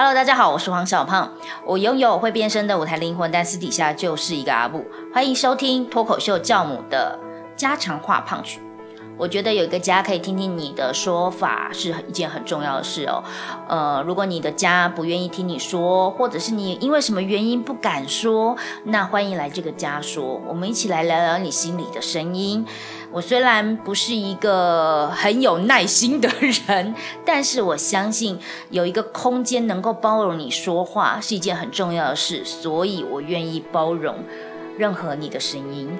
Hello，大家好，我是黄小胖。我拥有会变身的舞台灵魂，但私底下就是一个阿布。欢迎收听脱口秀教母的家常话胖曲。我觉得有一个家可以听听你的说法是一件很重要的事哦。呃，如果你的家不愿意听你说，或者是你因为什么原因不敢说，那欢迎来这个家说，我们一起来聊聊你心里的声音。我虽然不是一个很有耐心的人，但是我相信有一个空间能够包容你说话是一件很重要的事，所以我愿意包容任何你的声音。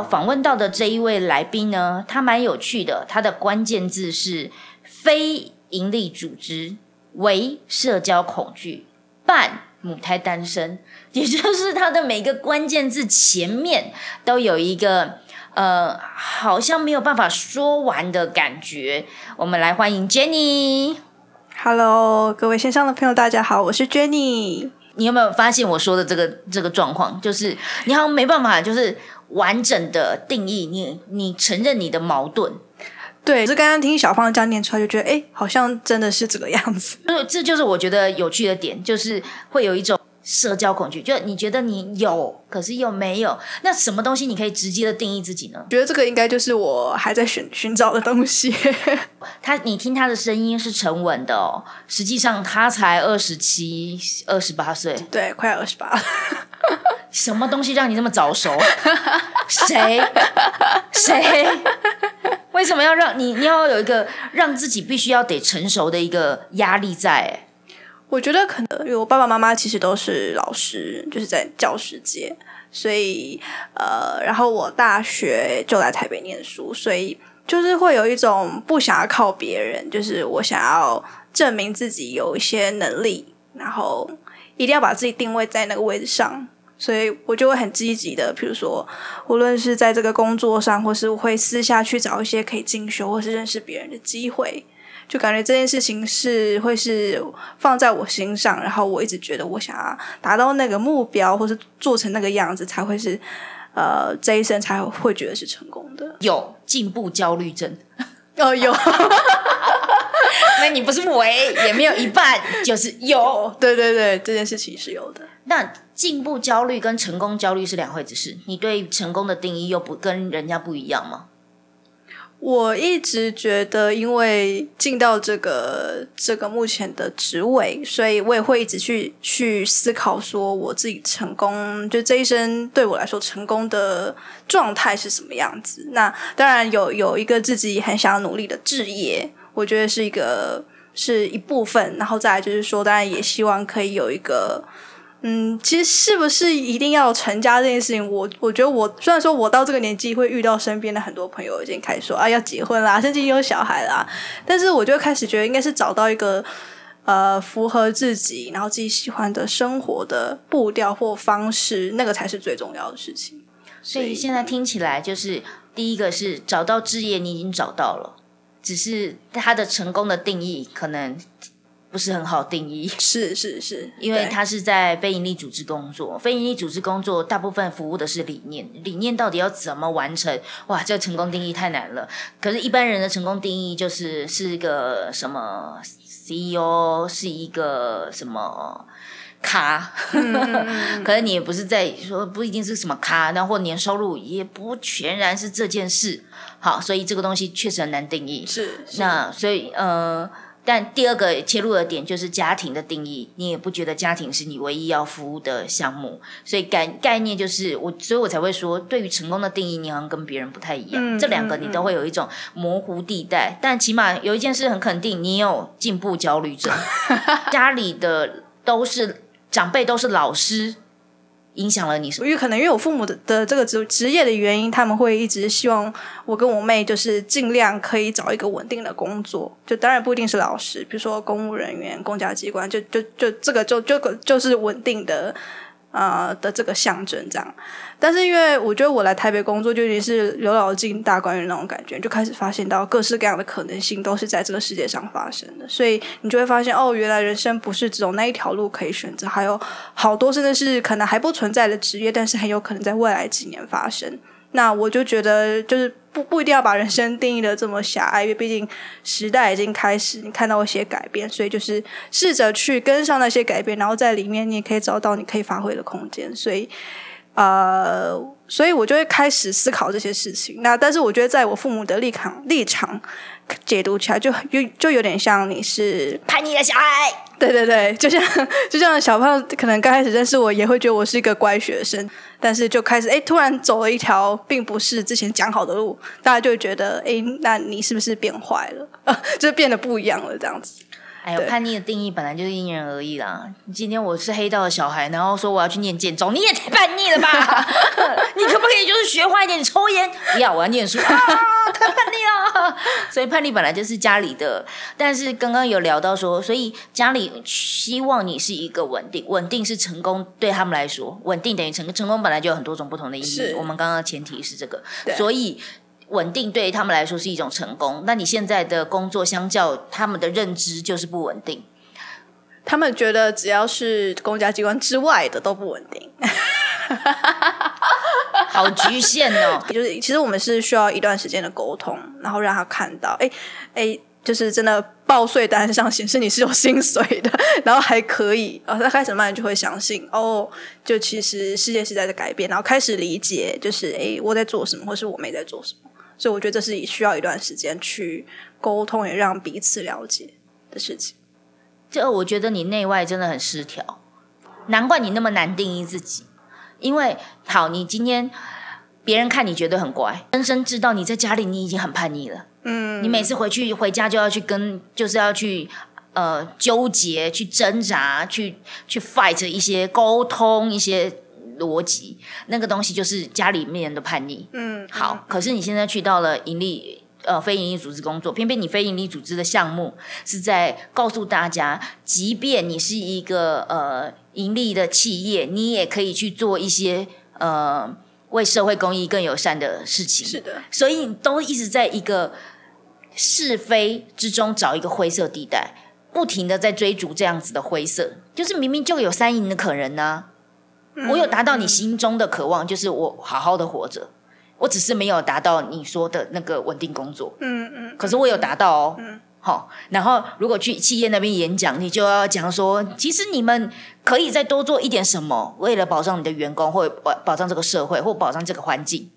访问到的这一位来宾呢，他蛮有趣的。他的关键字是非营利组织、为社交恐惧、半母胎单身，也就是他的每个关键字前面都有一个呃，好像没有办法说完的感觉。我们来欢迎 Jenny。Hello，各位线上的朋友，大家好，我是 Jenny。你有没有发现我说的这个这个状况？就是你好像没办法，就是完整的定义你，你承认你的矛盾，对，就刚刚听小芳这样念出来，就觉得哎，好像真的是这个样子。这这就是我觉得有趣的点，就是会有一种社交恐惧，就你觉得你有，可是又没有，那什么东西你可以直接的定义自己呢？觉得这个应该就是我还在寻寻找的东西。他，你听他的声音是沉稳的哦，实际上他才二十七、二十八岁，对，快二十八。什么东西让你这么早熟？谁？谁？为什么要让你？你要有一个让自己必须要得成熟的一个压力在？我觉得可能因为我爸爸妈妈其实都是老师，就是在教师界，所以呃，然后我大学就来台北念书，所以就是会有一种不想要靠别人，就是我想要证明自己有一些能力，然后一定要把自己定位在那个位置上。所以我就会很积极的，比如说，无论是在这个工作上，或是我会私下去找一些可以进修或是认识别人的机会，就感觉这件事情是会是放在我心上，然后我一直觉得我想要达到那个目标，或是做成那个样子，才会是呃这一生才会觉得是成功的。有进步焦虑症。哦，有，那你不是为，也没有一半，就是有。对对对，这件事情是有的。那进步焦虑跟成功焦虑是两回事，你对成功的定义又不跟人家不一样吗？我一直觉得，因为进到这个这个目前的职位，所以我也会一直去去思考，说我自己成功，就这一生对我来说成功的状态是什么样子。那当然有有一个自己很想要努力的置业，我觉得是一个是一部分，然后再来就是说，当然也希望可以有一个。嗯，其实是不是一定要成家这件事情，我我觉得我虽然说我到这个年纪会遇到身边的很多朋友已经开始说啊要结婚啦，甚至有小孩啦，但是我就开始觉得应该是找到一个呃符合自己，然后自己喜欢的生活的步调或方式，那个才是最重要的事情。所以现在听起来就是第一个是找到置业，你已经找到了，只是他的成功的定义可能。不是很好定义，是是是，因为他是在非营利组织工作，非营利组织工作大部分服务的是理念，理念到底要怎么完成？哇，这成功定义太难了。可是，一般人的成功定义就是是一个什么 CEO，是一个什么咖，可能你也不是在说不一定是什么咖，然后年收入也不全然是这件事。好，所以这个东西确实很难定义。是，那所以呃。但第二个切入的点就是家庭的定义，你也不觉得家庭是你唯一要服务的项目，所以概概念就是我，所以我才会说，对于成功的定义，你好像跟别人不太一样。这两个你都会有一种模糊地带，但起码有一件事很肯定，你有进步焦虑症。家里的都是长辈，都是老师。影响了你什么？因为可能因为我父母的的这个职职业的原因，他们会一直希望我跟我妹就是尽量可以找一个稳定的工作。就当然不一定是老师，比如说公务人员、公家机关，就就就这个就就就是稳定的呃的这个象征，这样。但是因为我觉得我来台北工作，就已经是刘老进大观园那种感觉，就开始发现到各式各样的可能性都是在这个世界上发生的，所以你就会发现哦，原来人生不是只有那一条路可以选择，还有好多真的是可能还不存在的职业，但是很有可能在未来几年发生。那我就觉得就是不不一定要把人生定义的这么狭隘，因为毕竟时代已经开始，你看到一些改变，所以就是试着去跟上那些改变，然后在里面你也可以找到你可以发挥的空间，所以。呃，所以我就会开始思考这些事情。那但是我觉得，在我父母的立场立场解读起来，就就就有点像你是叛逆的小孩。对对对，就像 就像小胖，可能刚开始认识我，也会觉得我是一个乖学生，但是就开始哎，突然走了一条并不是之前讲好的路，大家就会觉得哎，那你是不是变坏了？就变得不一样了，这样子。哎呦，叛逆的定义本来就是因人而异啦。今天我是黑道的小孩，然后说我要去念剑宗，你也太叛逆了吧？你可不可以就是学坏一点，你抽烟？不要，我要念书啊！太叛逆了。所以叛逆本来就是家里的，但是刚刚有聊到说，所以家里希望你是一个稳定，稳定是成功，对他们来说，稳定等于成功。成功本来就有很多种不同的意义。我们刚刚前提是这个，所以。稳定对于他们来说是一种成功，那你现在的工作相较他们的认知就是不稳定。他们觉得只要是公家机关之外的都不稳定，好局限哦。就是其实我们是需要一段时间的沟通，然后让他看到，哎哎，就是真的报税单上显示你是有薪水的，然后还可以，然后他开始慢慢就会相信，哦，就其实世界是在改变，然后开始理解，就是哎我在做什么，或是我没在做什么。所以我觉得这是需要一段时间去沟通，也让彼此了解的事情。这我觉得你内外真的很失调，难怪你那么难定义自己。因为好，你今天别人看你觉得很乖，深深知道你在家里你已经很叛逆了。嗯，你每次回去回家就要去跟，就是要去呃纠结、去挣扎、去去 fight 一些沟通一些。逻辑那个东西就是家里面的叛逆。嗯，好。可是你现在去到了盈利呃非盈利组织工作，偏偏你非盈利组织的项目是在告诉大家，即便你是一个呃盈利的企业，你也可以去做一些呃为社会公益更友善的事情。是的，所以你都一直在一个是非之中找一个灰色地带，不停的在追逐这样子的灰色，就是明明就有三赢的可能呢。我有达到你心中的渴望，就是我好好的活着。我只是没有达到你说的那个稳定工作。嗯嗯。可是我有达到哦。嗯。好，然后如果去企业那边演讲，你就要讲说，其实你们可以再多做一点什么，为了保障你的员工，或保保障这个社会，或保障这个环境。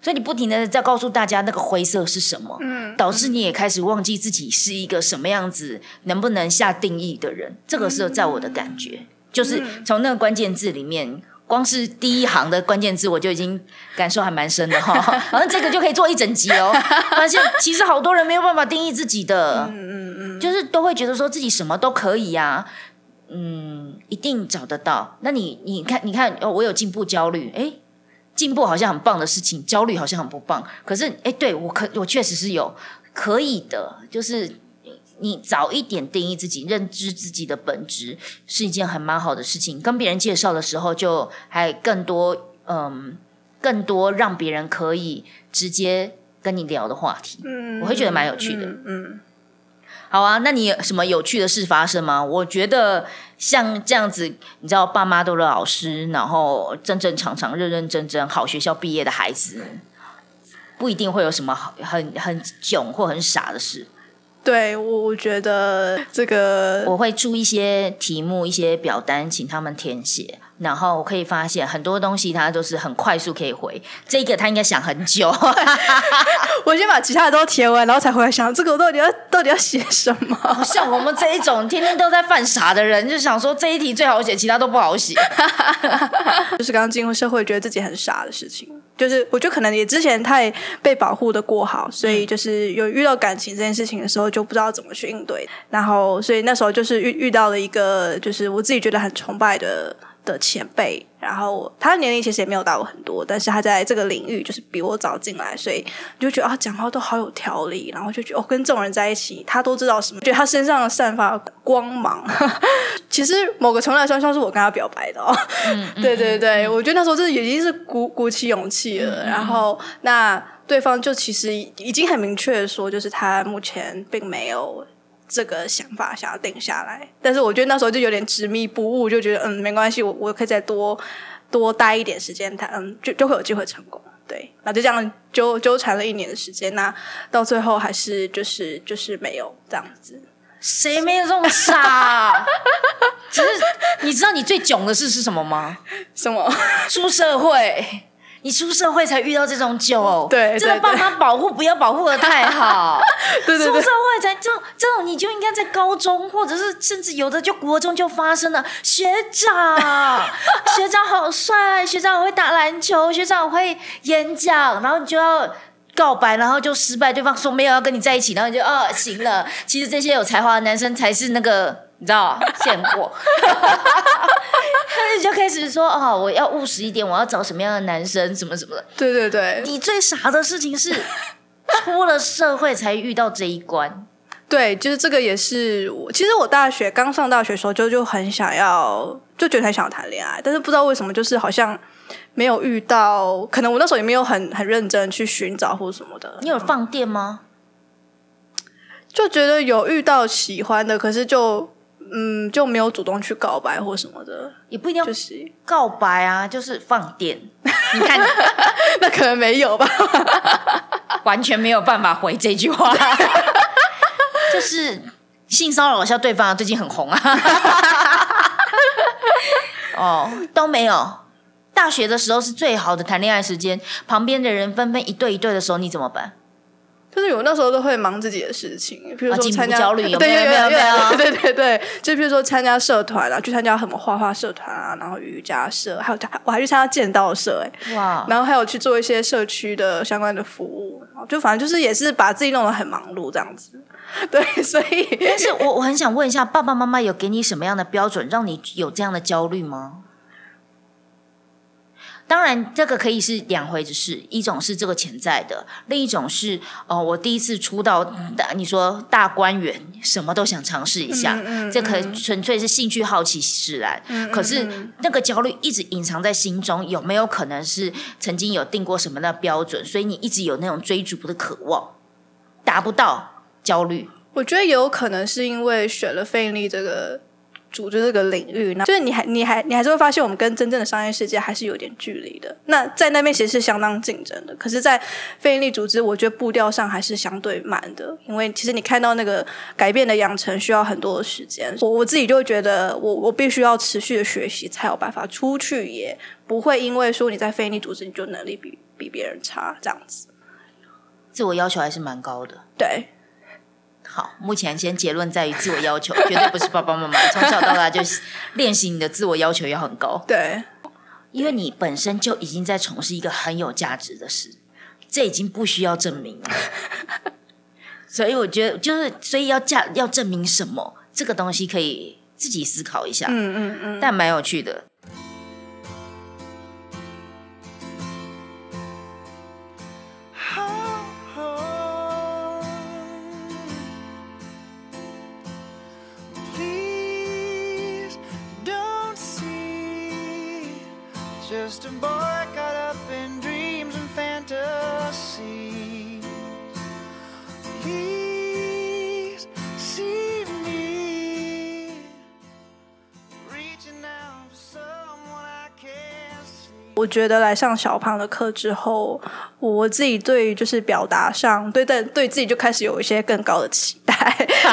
所以你不停的在告诉大家那个灰色是什么，嗯，导致你也开始忘记自己是一个什么样子，能不能下定义的人。这个是在我的感觉。就是从那个关键字里面，光是第一行的关键字，我就已经感受还蛮深的哈。好像这个就可以做一整集哦。发现其实好多人没有办法定义自己的，嗯嗯嗯，就是都会觉得说自己什么都可以呀。嗯，一定找得到。那你你看，你看，哦，我有进步焦虑，哎，进步好像很棒的事情，焦虑好像很不棒。可是，哎，对我可我确实是有可以的，就是。你早一点定义自己，认知自己的本质，是一件很蛮好的事情。跟别人介绍的时候，就还更多，嗯，更多让别人可以直接跟你聊的话题。嗯，我会觉得蛮有趣的。嗯，好啊，那你有什么有趣的事发生吗？我觉得像这样子，你知道，爸妈都是老师，然后正正常常、认认真真、好学校毕业的孩子，不一定会有什么很很囧或很傻的事。对，我我觉得这个我会出一些题目、一些表单，请他们填写。然后我可以发现很多东西，他都是很快速可以回。这个他应该想很久。我先把其他的都填完，然后才回来想这个我到底要到底要写什么。像我们这一种天天都在犯傻的人，就想说这一题最好写，其他都不好写。就是刚进入社会，觉得自己很傻的事情。就是我觉得可能也之前太被保护的过好，所以就是有遇到感情这件事情的时候，就不知道怎么去应对。然后，所以那时候就是遇遇到了一个，就是我自己觉得很崇拜的的前辈，然后他的年龄其实也没有大我很多，但是他在这个领域就是比我早进来，所以你就觉得啊，讲话都好有条理，然后就觉得哦，跟这种人在一起，他都知道什么，觉得他身上散发光芒。其实某个程度来说，像是我跟他表白的哦。对对对，我觉得那时候这已经是鼓鼓起勇气了。然后那对方就其实已经很明确的说，就是他目前并没有。这个想法想要定下来，但是我觉得那时候就有点执迷不悟，就觉得嗯没关系，我我可以再多多待一点时间，他嗯就就会有机会成功。对，那就这样纠纠缠了一年的时间，那到最后还是就是就是没有这样子。谁没有这么傻？只是你知道你最囧的事是什么吗？什么？出社会。你出社会才遇到这种酒，对，真的爸妈保护不要保护的太好，对对出社会才这这种你就应该在高中或者是甚至有的就国中就发生了。学长，学长好帅，学长会打篮球，学长会演讲，然后你就要告白，然后就失败，对方说没有要跟你在一起，然后你就哦行了。其实这些有才华的男生才是那个。你知道，见过，他就开始说：“哦，我要务实一点，我要找什么样的男生，什么什么的。”对对对，你最傻的事情是出了社会才遇到这一关。对，就是这个也是我。其实我大学刚上大学的时候就就很想要，就觉得很想谈恋爱，但是不知道为什么，就是好像没有遇到。可能我那时候也没有很很认真去寻找或什么的。你有放电吗？就觉得有遇到喜欢的，可是就。嗯，就没有主动去告白或什么的，也不一定要就是告白啊，就是放电。你看，那可能没有吧，完全没有办法回这句话。就是性骚扰一下对方最近很红啊。哦，都没有。大学的时候是最好的谈恋爱时间，旁边的人纷纷一对一对的时候，你怎么办？就是我那时候都会忙自己的事情，比如说参加，对对对对对对，就比如说参加社团啊，去参加什么画画社团啊，然后瑜伽社，还有我还去参加剑道社，哎，哇，然后还有去做一些社区的相关的服务，就反正就是也是把自己弄得很忙碌这样子。对，所以，但是我我很想问一下，爸爸妈妈有给你什么样的标准，让你有这样的焦虑吗？当然，这个可以是两回事，一种是这个潜在的，另一种是哦，我第一次出道，大你说大观园，什么都想尝试一下，这可纯粹是兴趣好奇使然。可是那个焦虑一直隐藏在心中，有没有可能是曾经有定过什么的标准，所以你一直有那种追逐的渴望，达不到焦虑？我觉得有可能是因为选了费力这个。组织这个领域，那就是你还你还你还是会发现，我们跟真正的商业世界还是有点距离的。那在那边其实是相当竞争的，可是，在非营利组织，我觉得步调上还是相对慢的，因为其实你看到那个改变的养成需要很多的时间。我我自己就会觉得，我我必须要持续的学习，才有办法出去，也不会因为说你在非营利组织，你就能力比比别人差这样子。自我要求还是蛮高的，对。好，目前先结论在于自我要求，绝对不是爸爸妈妈从小到大就练习你的自我要求要很高。对，因为你本身就已经在从事一个很有价值的事，这已经不需要证明了。所以我觉得，就是所以要价要证明什么，这个东西可以自己思考一下。嗯嗯嗯，但蛮有趣的。我觉得来上小胖的课之后，我自己对就是表达上，对对对自己就开始有一些更高的期。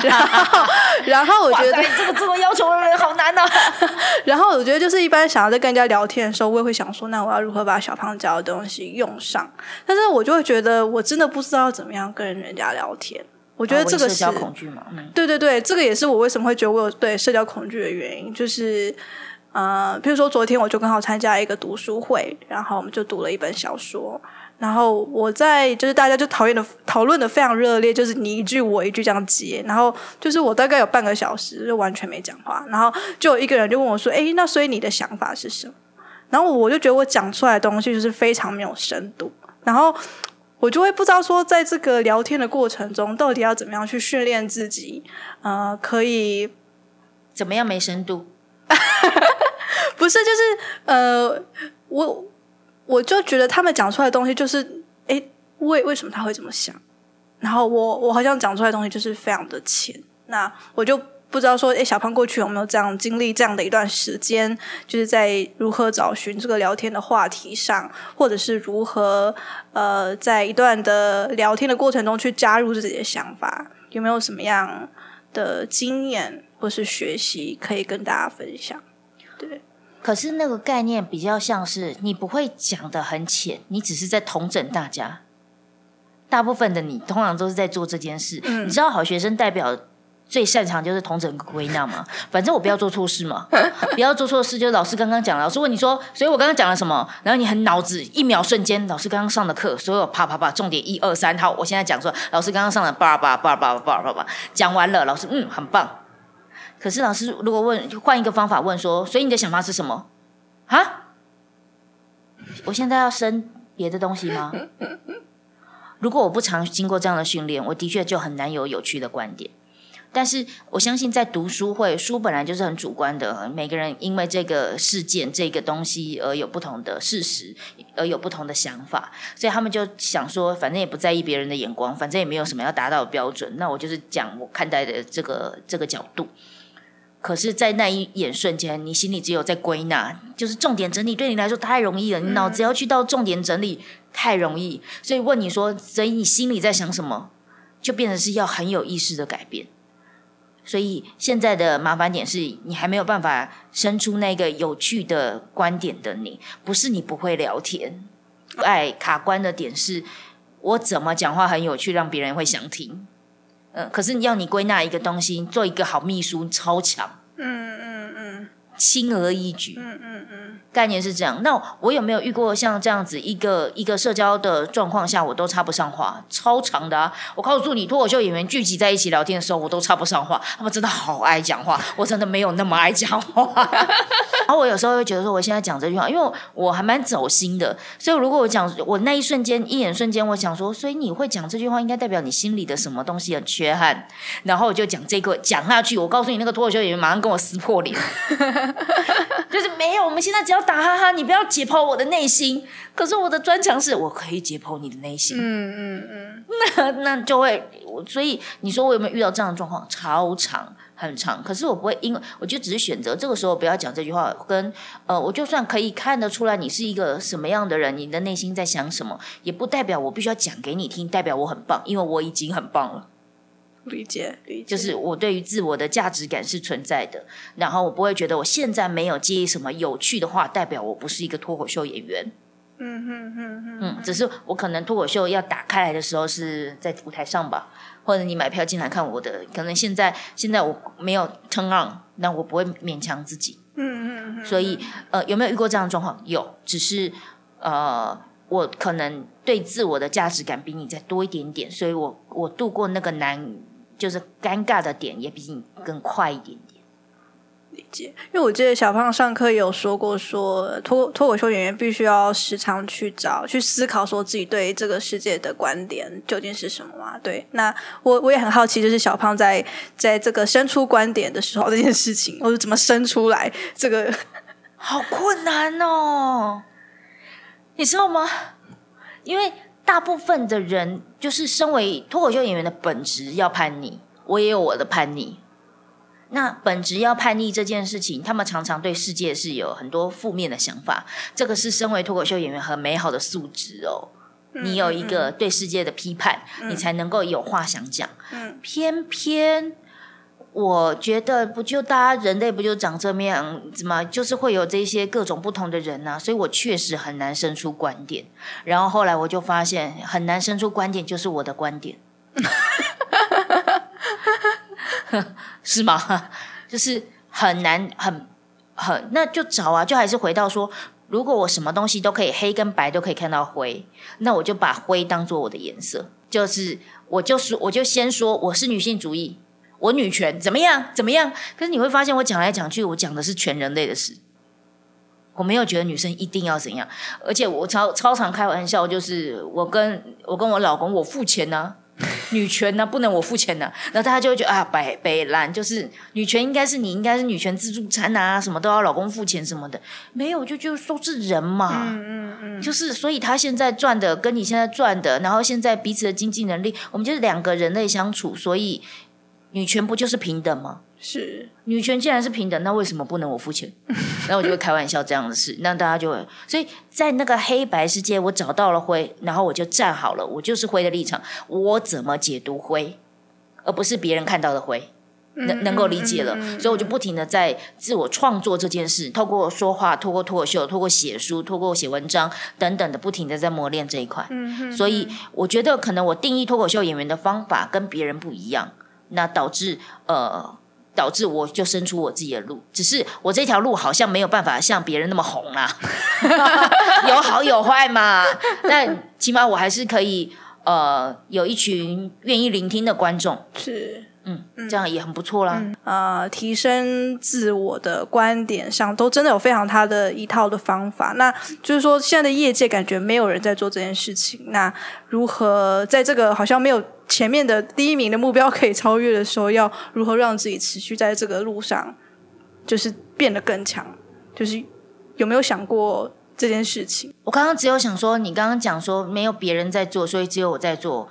然后，然后我觉得这个这么要求的人好难呐。然后我觉得就是一般想要在跟人家聊天的时候，我也会想说，那我要如何把小胖教的东西用上？但是我就会觉得我真的不知道怎么样跟人家聊天。我觉得这个是社交恐惧嘛？对对对，这个也是我为什么会觉得我有对社交恐惧的原因，就是。呃，比如说昨天我就刚好参加一个读书会，然后我们就读了一本小说，然后我在就是大家就讨厌的讨论的非常热烈，就是你一句我一句这样接，然后就是我大概有半个小时就完全没讲话，然后就有一个人就问我说：“哎，那所以你的想法是什么？”然后我就觉得我讲出来的东西就是非常没有深度，然后我就会不知道说，在这个聊天的过程中，到底要怎么样去训练自己，呃，可以怎么样没深度？不是，就是呃，我我就觉得他们讲出来的东西就是，哎，为为什么他会这么想？然后我我好像讲出来的东西就是非常的浅，那我就不知道说，哎，小胖过去有没有这样经历这样的一段时间，就是在如何找寻这个聊天的话题上，或者是如何呃，在一段的聊天的过程中去加入自己的想法，有没有什么样的经验或是学习可以跟大家分享？对。可是那个概念比较像是你不会讲的很浅，你只是在统整大家。大部分的你通常都是在做这件事。你知道好学生代表最擅长就是统整归纳吗？反正我不要做错事嘛，不要做错事。就是老师刚刚讲，老师问你说，所以我刚刚讲了什么？然后你很脑子一秒瞬间，老师刚刚上的课，所有啪啪啪，重点一二三，好，我现在讲说，老师刚刚上的叭叭叭叭叭叭叭，讲完了，老师嗯很棒。可是老师如果问换一个方法问说，所以你的想法是什么？啊？我现在要生别的东西吗？如果我不常经过这样的训练，我的确就很难有有趣的观点。但是我相信，在读书会，书本来就是很主观的，每个人因为这个事件、这个东西而有不同的事实，而有不同的想法，所以他们就想说，反正也不在意别人的眼光，反正也没有什么要达到的标准，那我就是讲我看待的这个这个角度。可是，在那一眼瞬间，你心里只有在归纳，就是重点整理，对你来说太容易了。你脑子要去到重点整理太容易，所以问你说，所以你心里在想什么，就变成是要很有意识的改变。所以现在的麻烦点是你还没有办法生出那个有趣的观点的你，不是你不会聊天，爱卡关的点是我怎么讲话很有趣，让别人会想听。嗯，可是要你归纳一个东西，做一个好秘书超强，嗯嗯轻而易举。嗯嗯嗯，概念是这样。那我有没有遇过像这样子一个一个社交的状况下，我都插不上话，超长的啊！我告诉你，脱口秀演员聚集在一起聊天的时候，我都插不上话。他们真的好爱讲话，我真的没有那么爱讲话。然后我有时候会觉得说，我现在讲这句话，因为我还蛮走心的，所以如果我讲我那一瞬间一眼瞬间，我想说，所以你会讲这句话，应该代表你心里的什么东西很缺憾。然后我就讲这个讲下去，我告诉你，那个脱口秀演员马上跟我撕破脸。就是没有，我们现在只要打哈哈，你不要解剖我的内心。可是我的专长是我可以解剖你的内心，嗯嗯嗯，那 那就会，所以你说我有没有遇到这样的状况？超长，很长。可是我不会，因为我就只是选择这个时候不要讲这句话，跟呃，我就算可以看得出来你是一个什么样的人，你的内心在想什么，也不代表我必须要讲给你听，代表我很棒，因为我已经很棒了。理解理解，就是我对于自我的价值感是存在的，然后我不会觉得我现在没有接什么有趣的话，代表我不是一个脱口秀演员。嗯嗯嗯嗯嗯，只是我可能脱口秀要打开来的时候是在舞台上吧，或者你买票进来看我的，可能现在现在我没有 turn on，那我不会勉强自己。嗯嗯嗯，所以呃，有没有遇过这样的状况？有，只是呃，我可能对自我的价值感比你再多一点点，所以我我度过那个难就是尴尬的点也比你更快一点点。理解，因为我记得小胖上课有说过说脱脱口秀演员必须要时常去找、去思考，说自己对这个世界的观点究竟是什么嘛？对，那我我也很好奇，就是小胖在在这个生出观点的时候，这件事情，我是怎么生出来这个，好困难哦，你知道吗？因为大部分的人就是身为脱口秀演员的本职要叛逆，我也有我的叛逆。那本质要叛逆这件事情，他们常常对世界是有很多负面的想法。这个是身为脱口秀演员很美好的素质哦。你有一个对世界的批判，你才能够有话想讲。嗯偏偏我觉得，不就大家人类不就长这么样子吗？就是会有这些各种不同的人呐、所以我确实很难生出观点。然后后来我就发现，很难生出观点就是我的观点。是吗？就是很难，很很，那就找啊，就还是回到说，如果我什么东西都可以黑跟白都可以看到灰，那我就把灰当做我的颜色，就是我就说，我就先说我是女性主义，我女权怎么样？怎么样？可是你会发现，我讲来讲去，我讲的是全人类的事。我没有觉得女生一定要怎样，而且我超超常开玩笑，就是我跟我跟我老公，我付钱呢、女权呢、不能我付钱呢、然后大家就会觉得啊，北北兰就是女权应该是你应该是女权自助餐啊，什么都要老公付钱什么的，没有就就都是人嘛，嗯嗯嗯。就是所以他现在赚的跟你现在赚的，然后现在彼此的经济能力，我们就是两个人类相处，所以女权不就是平等吗？是女权既然是平等，那为什么不能我付钱？然后我就会开玩笑这样的事，那大家就会，所以在那个黑白世界，我找到了灰，然后我就站好了，我就是灰的立场，我怎么解读灰，而不是别人看到的灰。能能够理解了，所以我就不停的在自我创作这件事，透过说话，透过脱口秀，透过写书，透过写文章等等的，不停的在磨练这一块。所以我觉得可能我定义脱口秀演员的方法跟别人不一样，那导致呃导致我就生出我自己的路，只是我这条路好像没有办法像别人那么红啦、有好有坏嘛，但起码我还是可以呃有一群愿意聆听的观众，是，嗯，这样也很不错啦。呃，提升自我的观点上，都真的有非常他的一套的方法。那就是说，现在的业界感觉没有人在做这件事情。那如何在这个好像没有前面的第一名的目标可以超越的时候，要如何让自己持续在这个路上，就是变得更强？就是有没有想过这件事情？我刚刚只有想说，你刚刚讲说没有别人在做，所以只有我在做，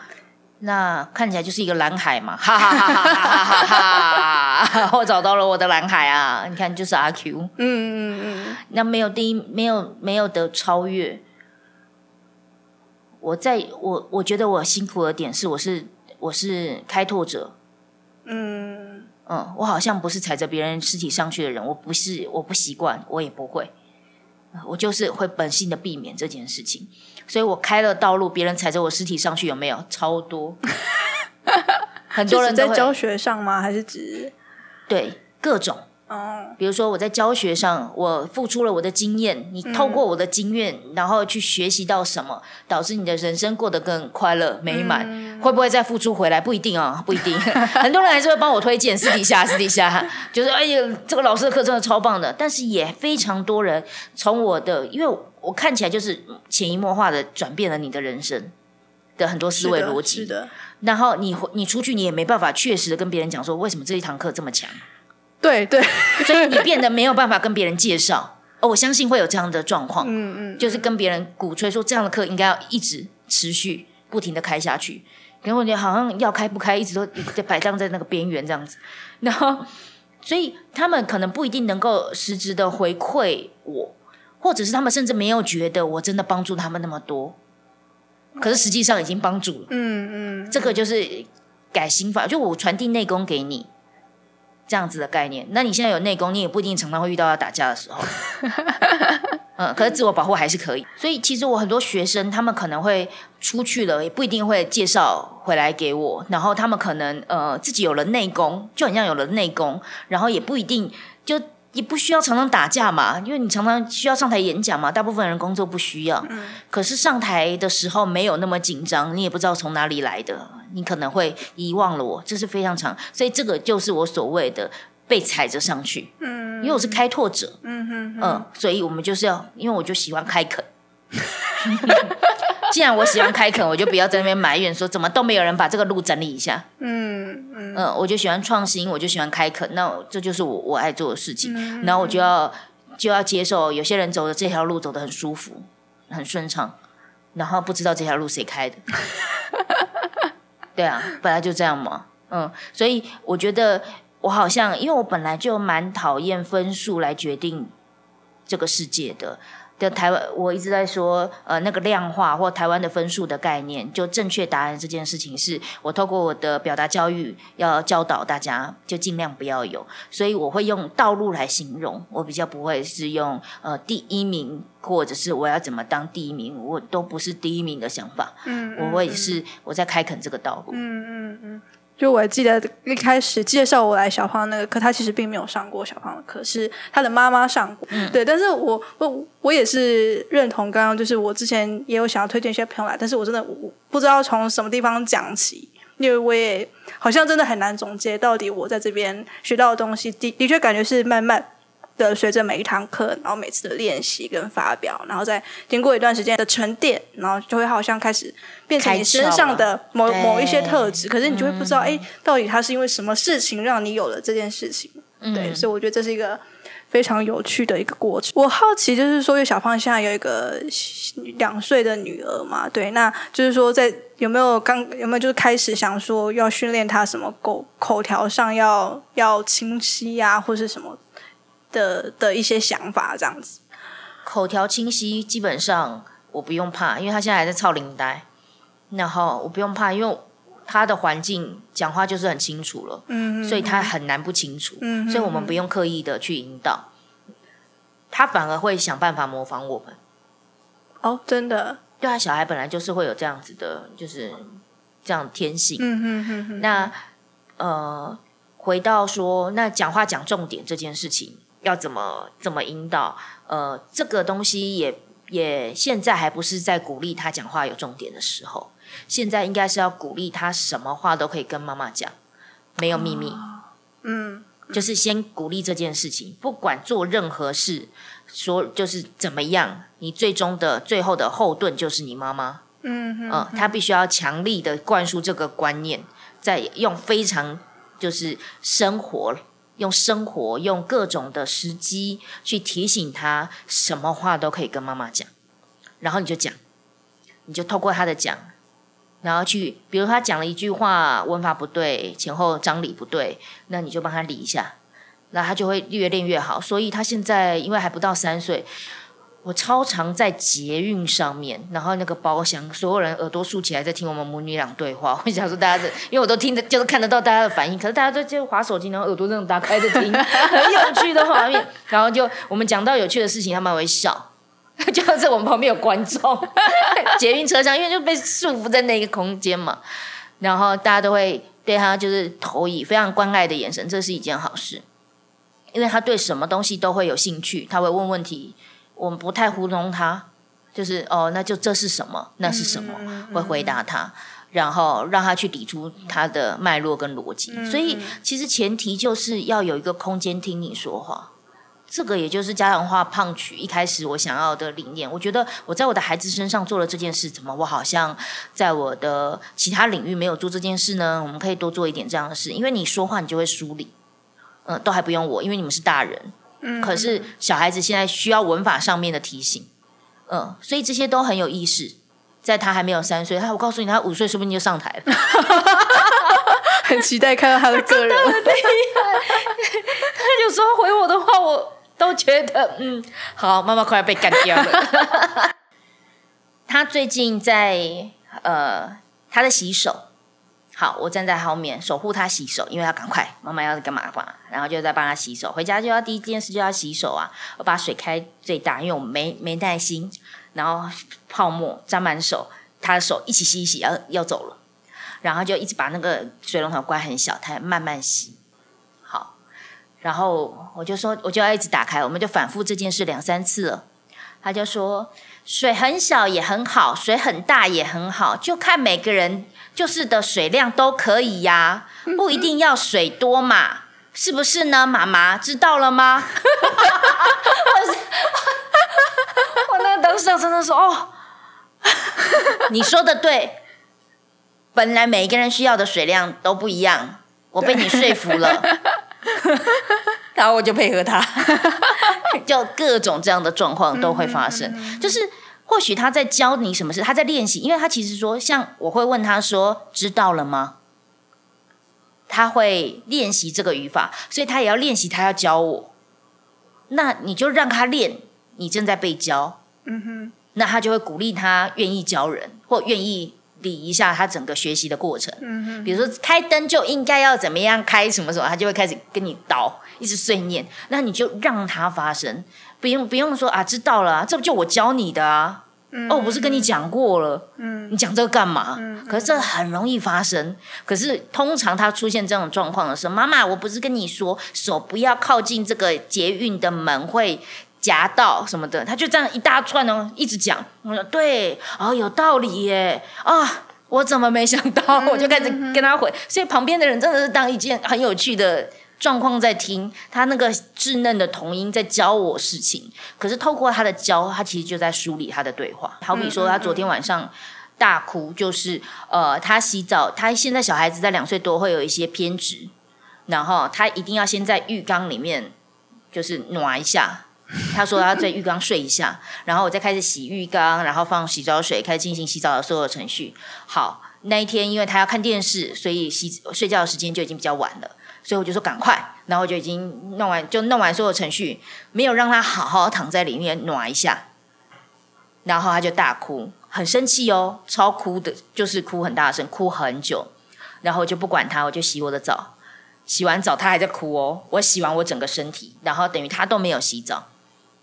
那看起来就是一个蓝海嘛。哈哈哈哈哈哈哈哈我找到了我的蓝海啊你看就是阿 q 嗯嗯嗯那没有第一没有没有的超越我在我我觉得我辛苦的点是我是我是开拓者嗯嗯我好像不是踩着别人尸体上去的人我不是我不习惯我也不会我就是会本性的避免这件事情，所以我开了道路，别人踩着我尸体上去有没有？超多，很多人都在教学上吗？还是指对各种，哦比如说我在教学上，我付出了我的经验，你透过我的经验，然后去学习到什么，导致你的人生过得更快乐美满，会不会再付出回来？不一定啊，不一定。很多人还是会帮我推荐，私底下私底下就是哎呀，这个老师的课真的超棒的，但是也非常多人从我的，因为我看起来就是潜移默化的转变了你的人生的很多思维逻辑是，的，然后你你出去，你也没办法确实的跟别人讲说为什么这一堂课这么强。对对，所以你变得没有办法跟别人介绍。哦，我相信会有这样的状况，嗯嗯，就是跟别人鼓吹说这样的课应该要一直持续不停的开下去。然后你好像要开不开，一直都在摆荡在那个边缘这样子。然后，所以他们可能不一定能够实质的回馈我，或者是他们甚至没有觉得我真的帮助他们那么多。可是实际上已经帮助了。嗯嗯，这个就是改心法，就我传递内功给你这样子的概念。那你现在有内功，你也不一定常常会遇到要打架的时候。嗯，可是自我保护还是可以。所以其实我很多学生，他们可能会出去了，也不一定会介绍回来给我。然后他们可能呃自己有了内功，就很像有了内功，然后也不一定就。也不需要常常打架嘛，因为你常常需要上台演讲嘛，大部分人工作不需要。可是上台的时候没有那么紧张，你也不知道从哪里来的，你可能会遗忘了我，这是非常长，所以这个就是我所谓的被踩着上去。嗯，因为我是开拓者，嗯哼嗯，所以我们就是要，因为我就喜欢开垦。既然我喜欢开垦，我就不要在那边埋怨说怎么都没有人把这个路整理一下。嗯嗯嗯，我就喜欢创新，我就喜欢开垦，那这就是我我爱做的事情。然后我就要就要接受有些人走的这条路走得很舒服，很顺畅，然后不知道这条路谁开的。对啊，本来就这样嘛。嗯，所以我觉得我好像，因为我本来就蛮讨厌分数来决定这个世界的。的台湾，我一直在说，呃，那个量化或台湾的分数的概念，就正确答案这件事情，是我透过我的表达教育要教导大家，就尽量不要有。所以我会用道路来形容，我比较不会是用呃第一名，或者是我要怎么当第一名，我都不是第一名的想法。嗯，我会是我在开垦这个道路。嗯嗯嗯。就我还记得一开始介绍我来小胖那个课，他其实并没有上过小胖的课，是他的妈妈上过。对，但是我我我也是认同刚刚，就是我之前也有想要推荐一些朋友来，但是我真的我不知道从什么地方讲起，因为我也好像真的很难总结到底我在这边学到的东西，的的确感觉是慢慢的随着每一堂课，然后每次的练习跟发表，然后再经过一段时间的沉淀，然后就会好像开始变成你身上的某某一些特质。可是你就会不知道，哎，到底它是因为什么事情让你有了这件事情？对，所以我觉得这是一个非常有趣的一个过程。我好奇就是说，因为小胖现在有一个两岁的女儿嘛，对，那就是说在有没有刚有没有就是开始想说要训练她什么口口条上要要清晰呀，或是什么？的的一些想法，这样子，口条清晰，基本上我不用怕，因为他现在还在操领带，然后我不用怕，因为他的环境讲话就是很清楚了，嗯，所以他很难不清楚，嗯，所以我们不用刻意的去引导，他反而会想办法模仿我们。哦，真的，对啊，小孩本来就是会有这样子的，就是这样天性，嗯嗯嗯嗯。那呃，回到说，那讲话讲重点这件事情。要怎么怎么引导？呃，这个东西也也现在还不是在鼓励他讲话有重点的时候，现在应该是要鼓励他什么话都可以跟妈妈讲，没有秘密。嗯，就是先鼓励这件事情，不管做任何事，说就是怎么样，你最终的最后的后盾就是你妈妈。嗯嗯，他必须要强力的灌输这个观念，在用非常就是生活。用生活，用各种的时机去提醒他，什么话都可以跟妈妈讲。然后你就讲，你就透过他的讲，然后去，比如他讲了一句话，文法不对，前后张理不对，那你就帮他理一下，那他就会越练越好。所以他现在因为还不到三岁。我超常在捷运上面，然后那个包厢，所有人耳朵竖起来在听我们母女俩对话。我想说大家的，因为我都听着，就是看得到大家的反应。可是大家都就划手机，然后耳朵这种打开在听，很有趣的画面。然后就我们讲到有趣的事情，他们会笑。就是我们旁边有观众，捷运车厢，因为就被束缚在那个空间嘛。然后大家都会对他就是投以非常关爱的眼神，这是一件好事，因为他对什么东西都会有兴趣，他会问问题。我们不太糊弄他，就是哦，那就这是什么？那是什么？会回答他，然后让他去理出他的脉络跟逻辑。所以其实前提就是要有一个空间听你说话。这个也就是家长化胖曲一开始我想要的理念。我觉得我在我的孩子身上做了这件事，怎么我好像在我的其他领域没有做这件事呢？我们可以多做一点这样的事，因为你说话你就会梳理，嗯，都还不用我，因为你们是大人。可是小孩子现在需要文法上面的提醒，嗯，所以这些都很有意识。在他还没有三岁，他我告诉你，他五岁说不定就上台了，很期待看到他的个人。他有时候回我的话，我都觉得嗯，好，妈妈快要被干掉了。他最近在呃，他在洗手。好，我站在后面守护他洗手，因为要赶快，妈妈要干嘛嘛，然后就在帮他洗手。回家就要第一件事就要洗手啊，我把水开最大，因为我没没耐心，然后泡沫沾满手，他的手一起洗一洗，要要走了，然后就一直把那个水龙头关很小，他慢慢洗。好，然后我就说，我就要一直打开，我们就反复这件事两三次了，他就说水很小也很好，水很大也很好，就看每个人。就是的水量都可以呀，不一定要水多嘛，是不是呢？妈妈知道了吗？我那个当时真的说哦，你说的对，本来每一个人需要的水量都不一样，我被你说服了，然后我就配合他，就各种这样的状况都会发生，就是。或许他在教你什么事，他在练习，因为他其实说，像我会问他说：“知道了吗？”他会练习这个语法，所以他也要练习，他要教我。那你就让他练，你正在被教，嗯哼，那他就会鼓励他愿意教人，或愿意理一下他整个学习的过程。嗯哼，比如说开灯就应该要怎么样开，什么什么他就会开始跟你导，一直碎念，那你就让他发生。不用不用说啊，知道了，这不就我教你的啊？哦，我不是跟你讲过了？嗯，你讲这个干嘛？嗯，可是这很容易发生。可是通常他出现这种状况的时候，妈妈，我不是跟你说手不要靠近这个捷运的门会夹到什么的？他就这样一大串哦，一直讲。我说对，哦，有道理耶。啊，我怎么没想到？我就开始跟他回。所以旁边的人真的是当一件很有趣的。状况在听，他那个稚嫩的童音在教我事情。可是透过他的教，他其实就在梳理他的对话。好比说，他昨天晚上大哭，就是呃，他洗澡，他现在小孩子在两岁多会有一些偏执，然后他一定要先在浴缸里面就是暖一下。他说他在浴缸睡一下，然后我再开始洗浴缸，然后放洗澡水，开始进行洗澡的所有程序。好，那一天因为他要看电视，所以洗睡觉的时间就已经比较晚了。所以我就说赶快，然后就已经弄完，就弄完所有程序，没有让他好好躺在里面暖一下，然后他就大哭，很生气哦，超哭的，就是哭很大声，哭很久，然后就不管他，我就洗我的澡，洗完澡他还在哭哦，我洗完我整个身体，然后等于他都没有洗澡，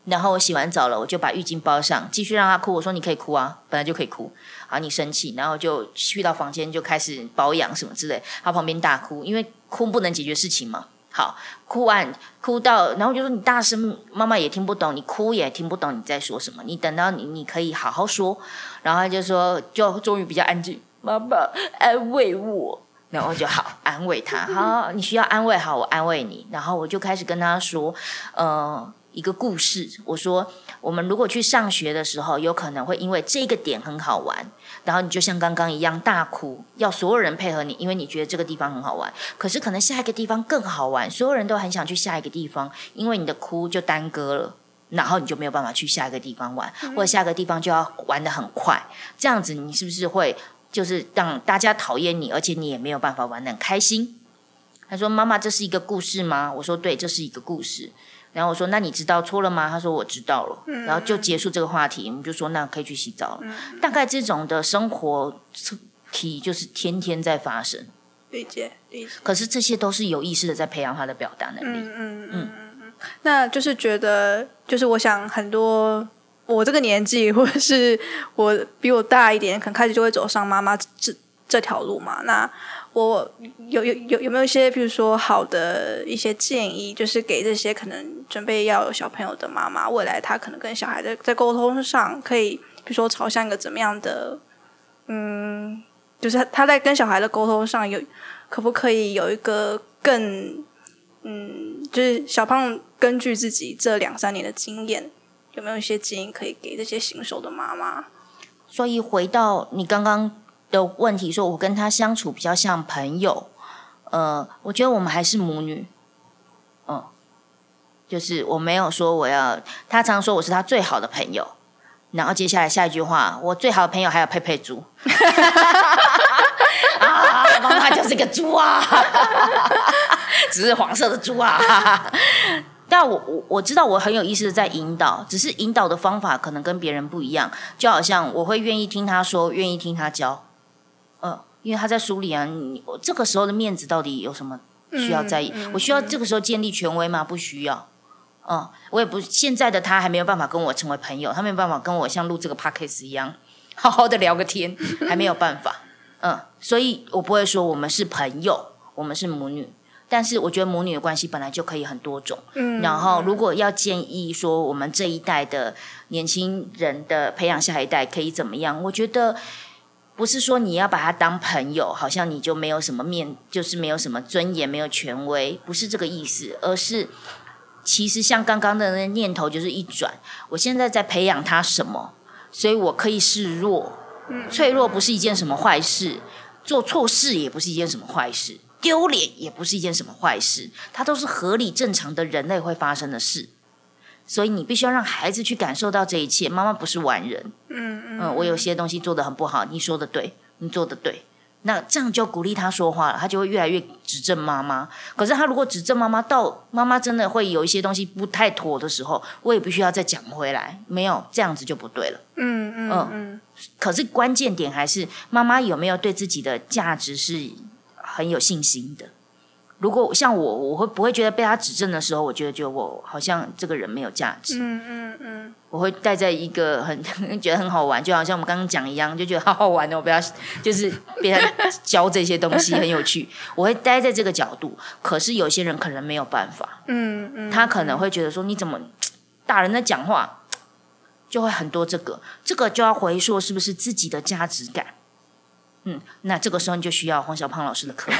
然后我洗完澡了，我就把浴巾包上，继续让他哭，我说你可以哭啊，本来就可以哭，好你生气，然后就去到房间就开始保养什么之类，他旁边大哭，因为。哭不能解决事情吗？好，哭完哭到，然后就说你大声，妈妈也听不懂，你哭也听不懂你在说什么。你等到你你可以好好说，然后他就说，就终于比较安静。妈妈安慰我，然后就好安慰他。好，你需要安慰，好，我安慰你。然后我就开始跟他说，呃。一个故事，我说，我们如果去上学的时候，有可能会因为这个点很好玩，然后你就像刚刚一样大哭，要所有人配合你，因为你觉得这个地方很好玩。可是可能下一个地方更好玩，所有人都很想去下一个地方，因为你的哭就耽搁了，然后你就没有办法去下一个地方玩，或者下个地方就要玩的很快，这样子你是不是会就是让大家讨厌你，而且你也没有办法玩的很开心？他说：“妈妈，这是一个故事吗？”我说：“对，这是一个故事。”然后我说：“那你知道错了吗？”他说：“我知道了。”然后就结束这个话题。我们就说：“那可以去洗澡了。”大概这种的生活题就是天天在发生。理解，理解。可是这些都是有意识的在培养他的表达能力。嗯嗯嗯嗯。那就是觉得，就是我想很多我这个年纪，或者是我比我大一点，可能开始就会走上妈妈这这条路嘛。那我有有有有没有一些，比如说好的一些建议，就是给这些可能准备要有小朋友的妈妈，未来他可能跟小孩在在沟通上，可以比如说朝向一个怎么样的，嗯，就是他在跟小孩的沟通上有可不可以有一个更，嗯，就是小胖根据自己这两三年的经验，有没有一些建议可以给这些新手的妈妈？所以回到你刚刚。的问题，说我跟他相处比较像朋友，呃，我觉得我们还是母女，嗯，就是我没有说我要，他常说我是他最好的朋友，然后接下来下一句话，我最好的朋友还有佩佩猪，啊，妈妈就是个猪啊，只是黄色的猪啊，但我我我知道我很有意思的在引导，只是引导的方法可能跟别人不一样，就好像我会愿意听他说，愿意听他教。呃，因为他在书里啊，你这个时候的面子到底有什么需要在意？我需要这个时候建立权威吗？不需要。嗯，我也不现在的他还没有办法跟我成为朋友，他没有办法跟我像录这个 podcast 一样 好好的聊个天，还没有办法。嗯，所以我不会说我们是朋友，我们是母女。但是我觉得母女的关系本来就可以很多种。嗯，然后如果要建议说我们这一代的年轻人的培养下一代可以怎么样？我觉得。不是说你要把他当朋友，好像你就没有什么面，就是没有什么尊严，没有权威，不是这个意思。而是其实像刚刚的那念头，就是一转，我现在在培养他什么，所以我可以示弱。脆弱不是一件什么坏事，做错事也不是一件什么坏事，丢脸也不是一件什么坏事，它都是合理正常的人类会发生的事。所以你必须要让孩子去感受到这一切。妈妈不是完人，嗯嗯，我有些东西做的很不好，你说的对，你做的对，那这样就鼓励他说话了，他就会越来越指正妈妈。可是他如果指正妈妈，到妈妈真的会有一些东西不太妥的时候，我也必须要再讲回来，没有这样子就不对了。嗯嗯嗯。可是关键点还是妈妈有没有对自己的价值是很有信心的。如果像我，我会不会觉得被他指正的时候，我觉得觉得我好像这个人没有价值。嗯嗯嗯。我会待在一个很觉得很好玩，就好像我们刚刚讲一样，就觉得好好玩哦，不要 就是被他教这些东西很有趣。我会待在这个角度，可是有些人可能没有办法。嗯嗯。他可能会觉得说，你怎么大人在讲话，就会很多这个，这个就要回溯是不是自己的价值感。嗯，那这个时候你就需要黄小胖老师的课。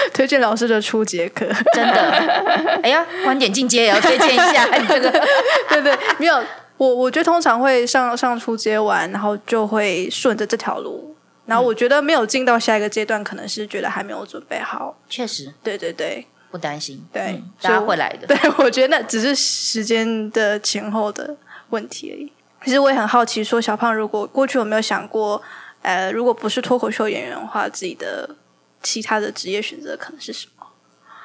推荐老师的初节课，真的。哎呀，观点进阶也要推荐一下，你这个对对，没有我，我觉得通常会上上初阶完，然后就会顺着这条路。然后我觉得没有进到下一个阶段，可能是觉得还没有准备好。确实，对对对，不担心，对嗯大家会来的。对，我觉得那只是时间的前后的问题而已。其实我也很好奇，说小胖如果过去有没有想过，呃，如果不是脱口秀演员的话，自己的其他的职业选择可能是什么？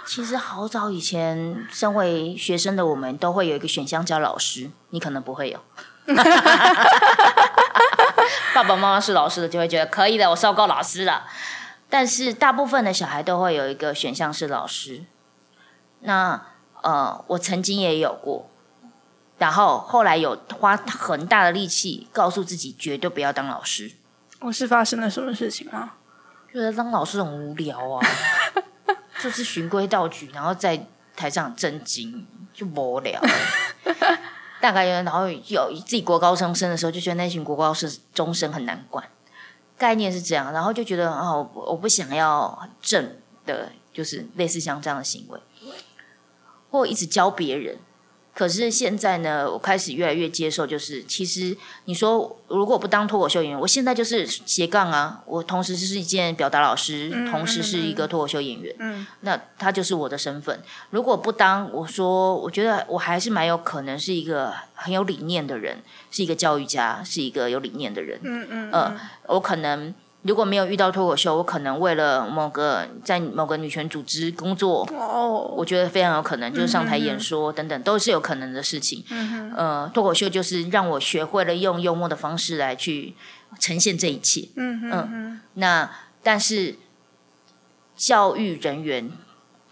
其实好早以前，身为学生的我们都会有一个选项叫老师，你可能不会有。爸爸妈妈是老师的，就会觉得可以的，我受够老师了。但是大部分的小孩都会有一个选项是老师。那呃，我曾经也有过，然后后来有花很大的力气告诉自己绝对不要当老师，我是发生了什么事情吗？觉得当老师很无聊啊，就是循规蹈矩，然后在台上震惊，就无聊。大概，然后有自己国高中生的时候，就觉得那群国高生中生很难管，概念是这样，然后就觉得哦，我我不想要正的，就是类似像这样的行为，或一直教别人。可是现在呢，我开始越来越接受，就是其实你说如果不当脱口秀演员，我现在就是斜杠啊，我同时是一件表达老师，同时是一个脱口秀演员，嗯那他就是我的身份。如果不当，我说我觉得我还是蛮有可能是一个很有理念的人，是一个教育家，是一个有理念的人。嗯嗯呃，我可能如果没有遇到脱口秀，我可能为了某个在某个女权组织工作，哦，我觉得非常有可能，就是上台演说等等，都是有可能的事情。嗯呃，脱口秀就是让我学会了用幽默的方式来去呈现这一切。嗯嗯那但是教育人员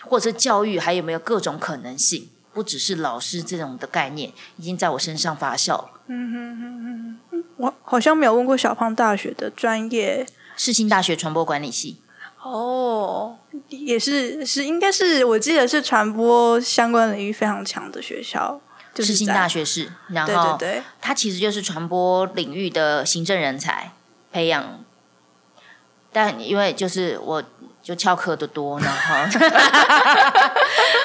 或者是教育还有没有各种可能性？不只是老师这种的概念，已经在我身上发酵了。我好像没有问过小胖大学的专业世新大学传播管理系，哦，也是是应该是我记得是传播相关领域非常强的学校，就是世新大学是，然对后对对，它其实就是传播领域的行政人才培养。但因为就是我就翘课的多，呢哈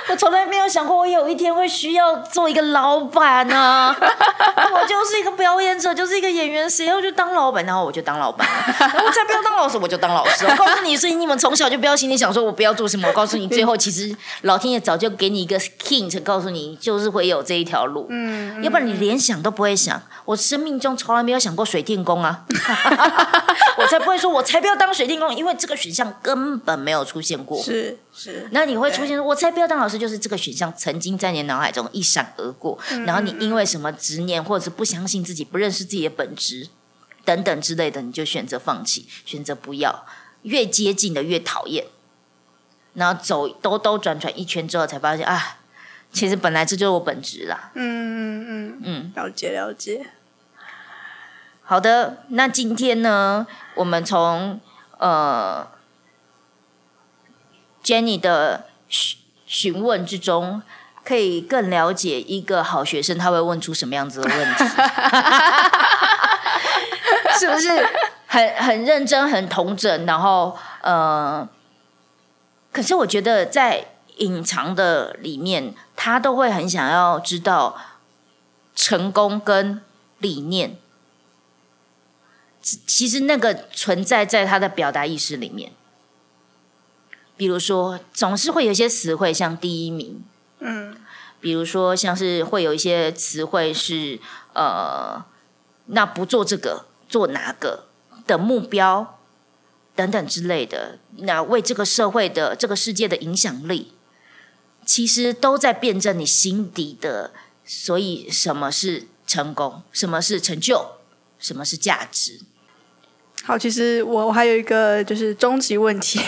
我从来没有想过我有一天会需要做一个老板呢、我就是一个表演者，就是一个演员，谁要去当老板，然后我就当老板。我才不要当老师，我就当老师。我告诉你，所以你们从小就不要心里想说我不要做什么。我告诉你，最后其实老天爷早就给你一个 hint，告诉你就是会有这一条路。嗯，要不然你连想都不会想。我生命中从来没有想过水电工啊，我才不会说，我才不要当水电工，因为这个选项根本没有出现过。是是，那你会出现，我才不要当老师，就是这个选项曾经在你脑海中一闪而过，然后你因为什么执念，或者是不相信自己、不认识自己的本质等等之类的，你就选择放弃，选择不要，越接近的越讨厌，然后走兜兜转转一圈之后，才发现啊，其实本来这就是我本质啦。嗯嗯嗯，嗯，了解了解，好的，那今天呢，我们从呃 Jenny 的询询问之中，可以更了解一个好学生他会问出什么样子的问题，是不是很很认真、很童真？然后呃，可是我觉得在隐藏的里面，他都会很想要知道成功跟理念。其实那个存在在他的表达意识里面。比如说，总是会有一些词汇像第一名，嗯比如说像是会有一些词汇是呃，那不做这个，做哪个的目标等等之类的，那为这个社会的这个世界的影响力，其实都在辩证你心底的。所以，什么是成功？什么是成就？什么是价值？好，其实我我还有一个就是终极问题，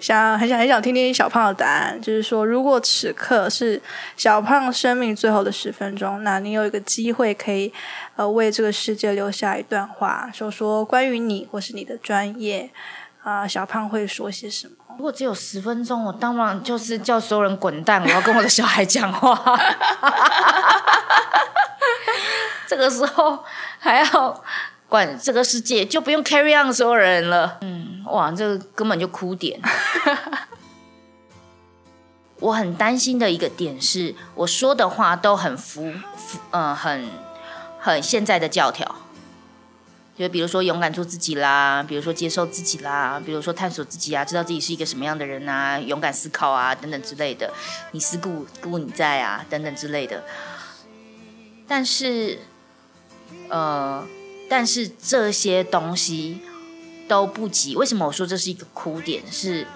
想很想很想听听小胖的答案，就是说，如果此刻是小胖生命最后的十分钟，那你有一个机会可以呃为这个世界留下一段话，说说关于你或是你的专业啊、小胖会说些什么？如果只有十分钟，我当然就是叫所有人滚蛋，我要跟我的小孩讲话。这个时候还要管这个世界，就不用 carry on 所有人了。嗯，哇，这个根本就哭点。我很担心的一个点是，我说的话都很符符，呃，很很现在的教条。就比如说勇敢做自己啦，比如说接受自己啦，比如说探索自己啊，知道自己是一个什么样的人啊，勇敢思考啊，等等之类的。你思故故你在啊，等等之类的。但是，呃，但是这些东西都不及。为什么我说这是一个哭点？是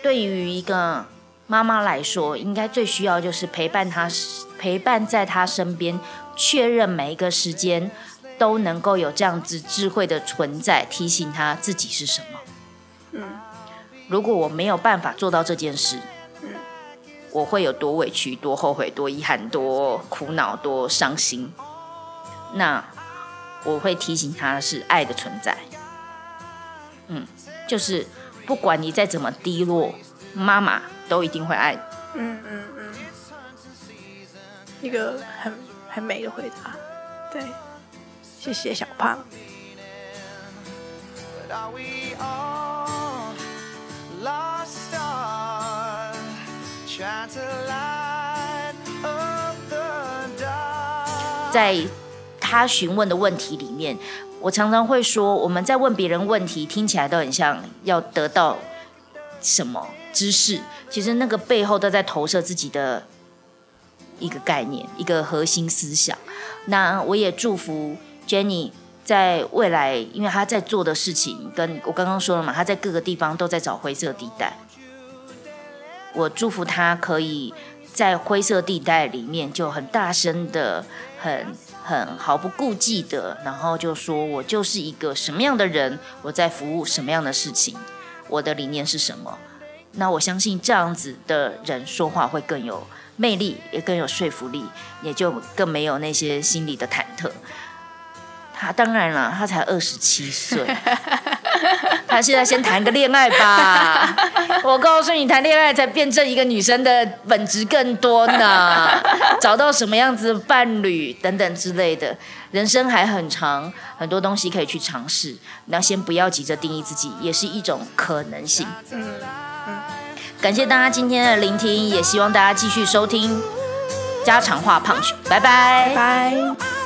对于一个妈妈来说，应该最需要就是陪伴她，陪伴在她身边，确认每一个时间都能够有这样子智慧的存在，提醒她自己是什么。嗯，如果我没有办法做到这件事。我会有多委屈、多后悔、多遗憾、多苦恼、多伤心。那我会提醒他是爱的存在。嗯，就是不管你再怎么低落，妈妈都一定会爱。嗯嗯嗯，一个很很美的回答。对，谢谢小胖。在他询问的问题里面，我常常会说，我们在问别人问题，听起来都很像要得到什么知识，其实那个背后都在投射自己的一个概念，一个核心思想。那我也祝福 Jenny 在未来，因为他在做的事情，跟我刚刚说了嘛，他在各个地方都在找灰色地带。我祝福他可以在灰色地带里面就很大声的、很很毫不顾忌的，然后就说我就是一个什么样的人，我在服务什么样的事情，我的理念是什么。那我相信这样子的人说话会更有魅力，也更有说服力，也就更没有那些心理的忐忑。他当然了，他才二十七岁。他现在先谈个恋爱吧，我告诉你，谈恋爱才辩证一个女生的本质更多呢。找到什么样子的伴侣等等之类的，人生还很长，很多东西可以去尝试。那先不要急着定义自己，也是一种可能性。嗯嗯，感谢大家今天的聆听，也希望大家继续收听家常话胖曲，拜拜拜。